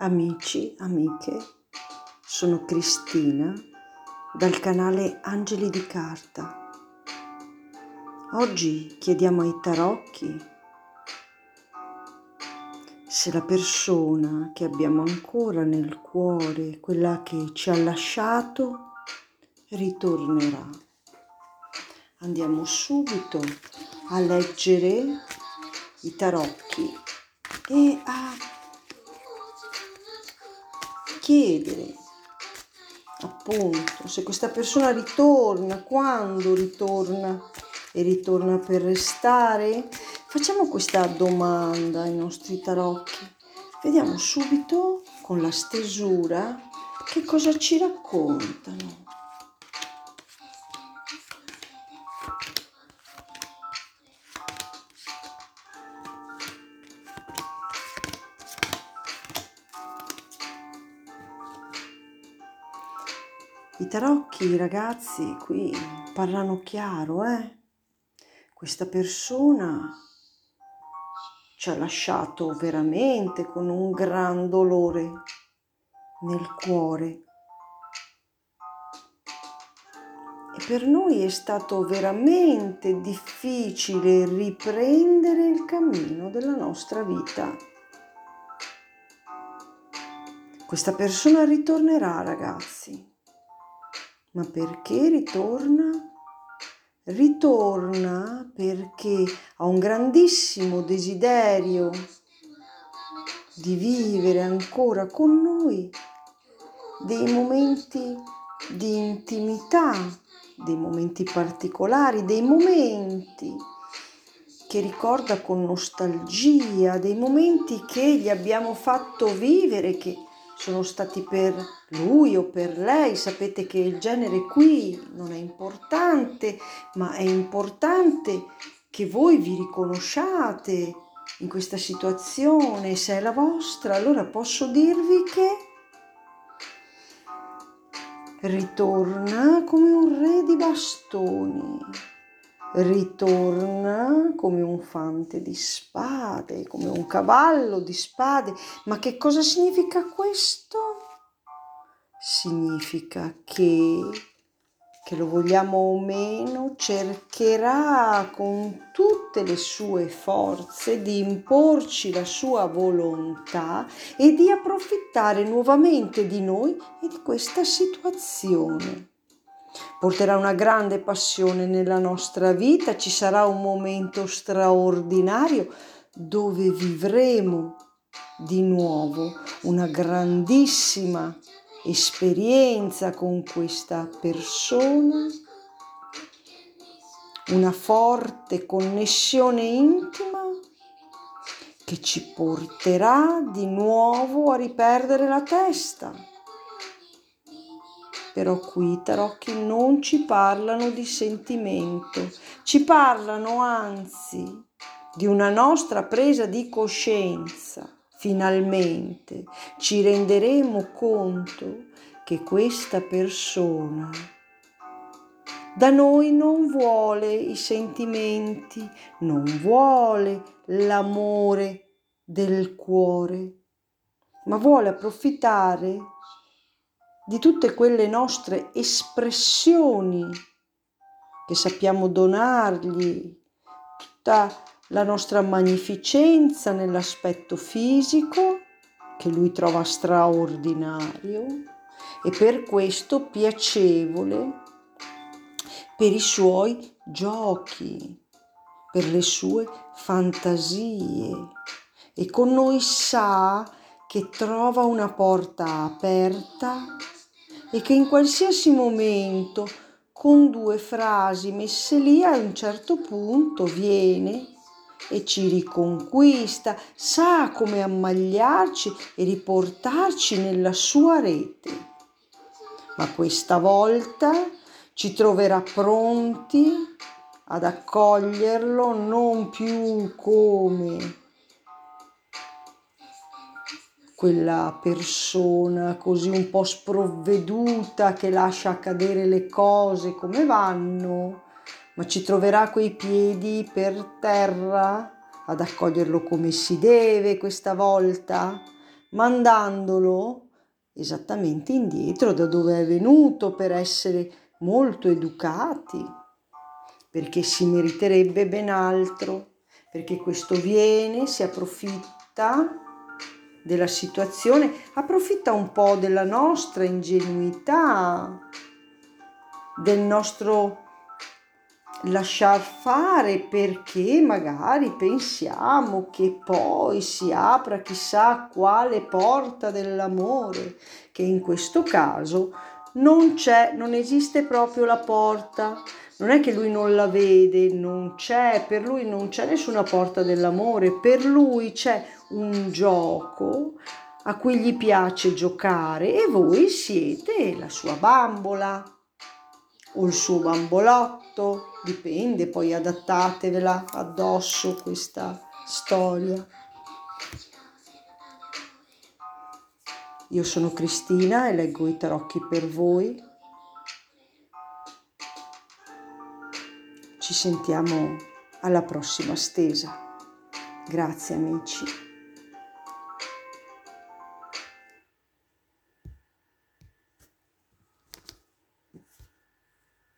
Amici, amiche, sono Cristina dal canale Angeli di Carta. Oggi chiediamo ai tarocchi se la persona che abbiamo ancora nel cuore, quella che ci ha lasciato, ritornerà. Andiamo subito a leggere i tarocchi e a chiedere appunto se questa persona ritorna, quando ritorna e ritorna per restare. Facciamo questa domanda ai nostri tarocchi. Vediamo subito con la stesura che cosa ci raccontano. I tarocchi, ragazzi, qui parlano chiaro, eh? Questa persona ci ha lasciato veramente con un gran dolore nel cuore. E per noi è stato veramente difficile riprendere il cammino della nostra vita. Questa persona ritornerà, ragazzi ma perché ritorna? Ritorna perché ha un grandissimo desiderio di vivere ancora con noi dei momenti di intimità, dei momenti particolari, dei momenti che ricorda con nostalgia, dei momenti che gli abbiamo fatto vivere, che sono stati per lui o per lei. Sapete che il genere qui non è importante, ma è importante che voi vi riconosciate in questa situazione. Se è la vostra, allora posso dirvi che ritorna come un re di bastoni ritorna come un fante di spade, come un cavallo di spade. Ma che cosa significa questo? Significa che, che lo vogliamo o meno, cercherà con tutte le sue forze di imporci la sua volontà e di approfittare nuovamente di noi e di questa situazione porterà una grande passione nella nostra vita, ci sarà un momento straordinario dove vivremo di nuovo una grandissima esperienza con questa persona, una forte connessione intima che ci porterà di nuovo a riperdere la testa però qui i tarocchi non ci parlano di sentimento, ci parlano anzi di una nostra presa di coscienza. Finalmente ci renderemo conto che questa persona da noi non vuole i sentimenti, non vuole l'amore del cuore, ma vuole approfittare di tutte quelle nostre espressioni che sappiamo donargli, tutta la nostra magnificenza nell'aspetto fisico che lui trova straordinario e per questo piacevole per i suoi giochi, per le sue fantasie. E con noi sa che trova una porta aperta e che in qualsiasi momento con due frasi messe lì a un certo punto viene e ci riconquista, sa come ammagliarci e riportarci nella sua rete. Ma questa volta ci troverà pronti ad accoglierlo non più come quella persona così un po' sprovveduta che lascia cadere le cose come vanno, ma ci troverà coi piedi per terra ad accoglierlo come si deve questa volta, mandandolo esattamente indietro da dove è venuto per essere molto educati, perché si meriterebbe ben altro, perché questo viene, si approfitta della situazione, approfitta un po' della nostra ingenuità, del nostro lasciar fare perché magari pensiamo che poi si apra chissà quale porta dell'amore, che in questo caso non c'è, non esiste proprio la porta. Non è che lui non la vede, non c'è, per lui non c'è nessuna porta dell'amore, per lui c'è un gioco a cui gli piace giocare e voi siete la sua bambola o il suo bambolotto, dipende, poi adattatevela addosso questa storia. Io sono Cristina e leggo i tarocchi per voi. Ci sentiamo alla prossima stesa. Grazie amici.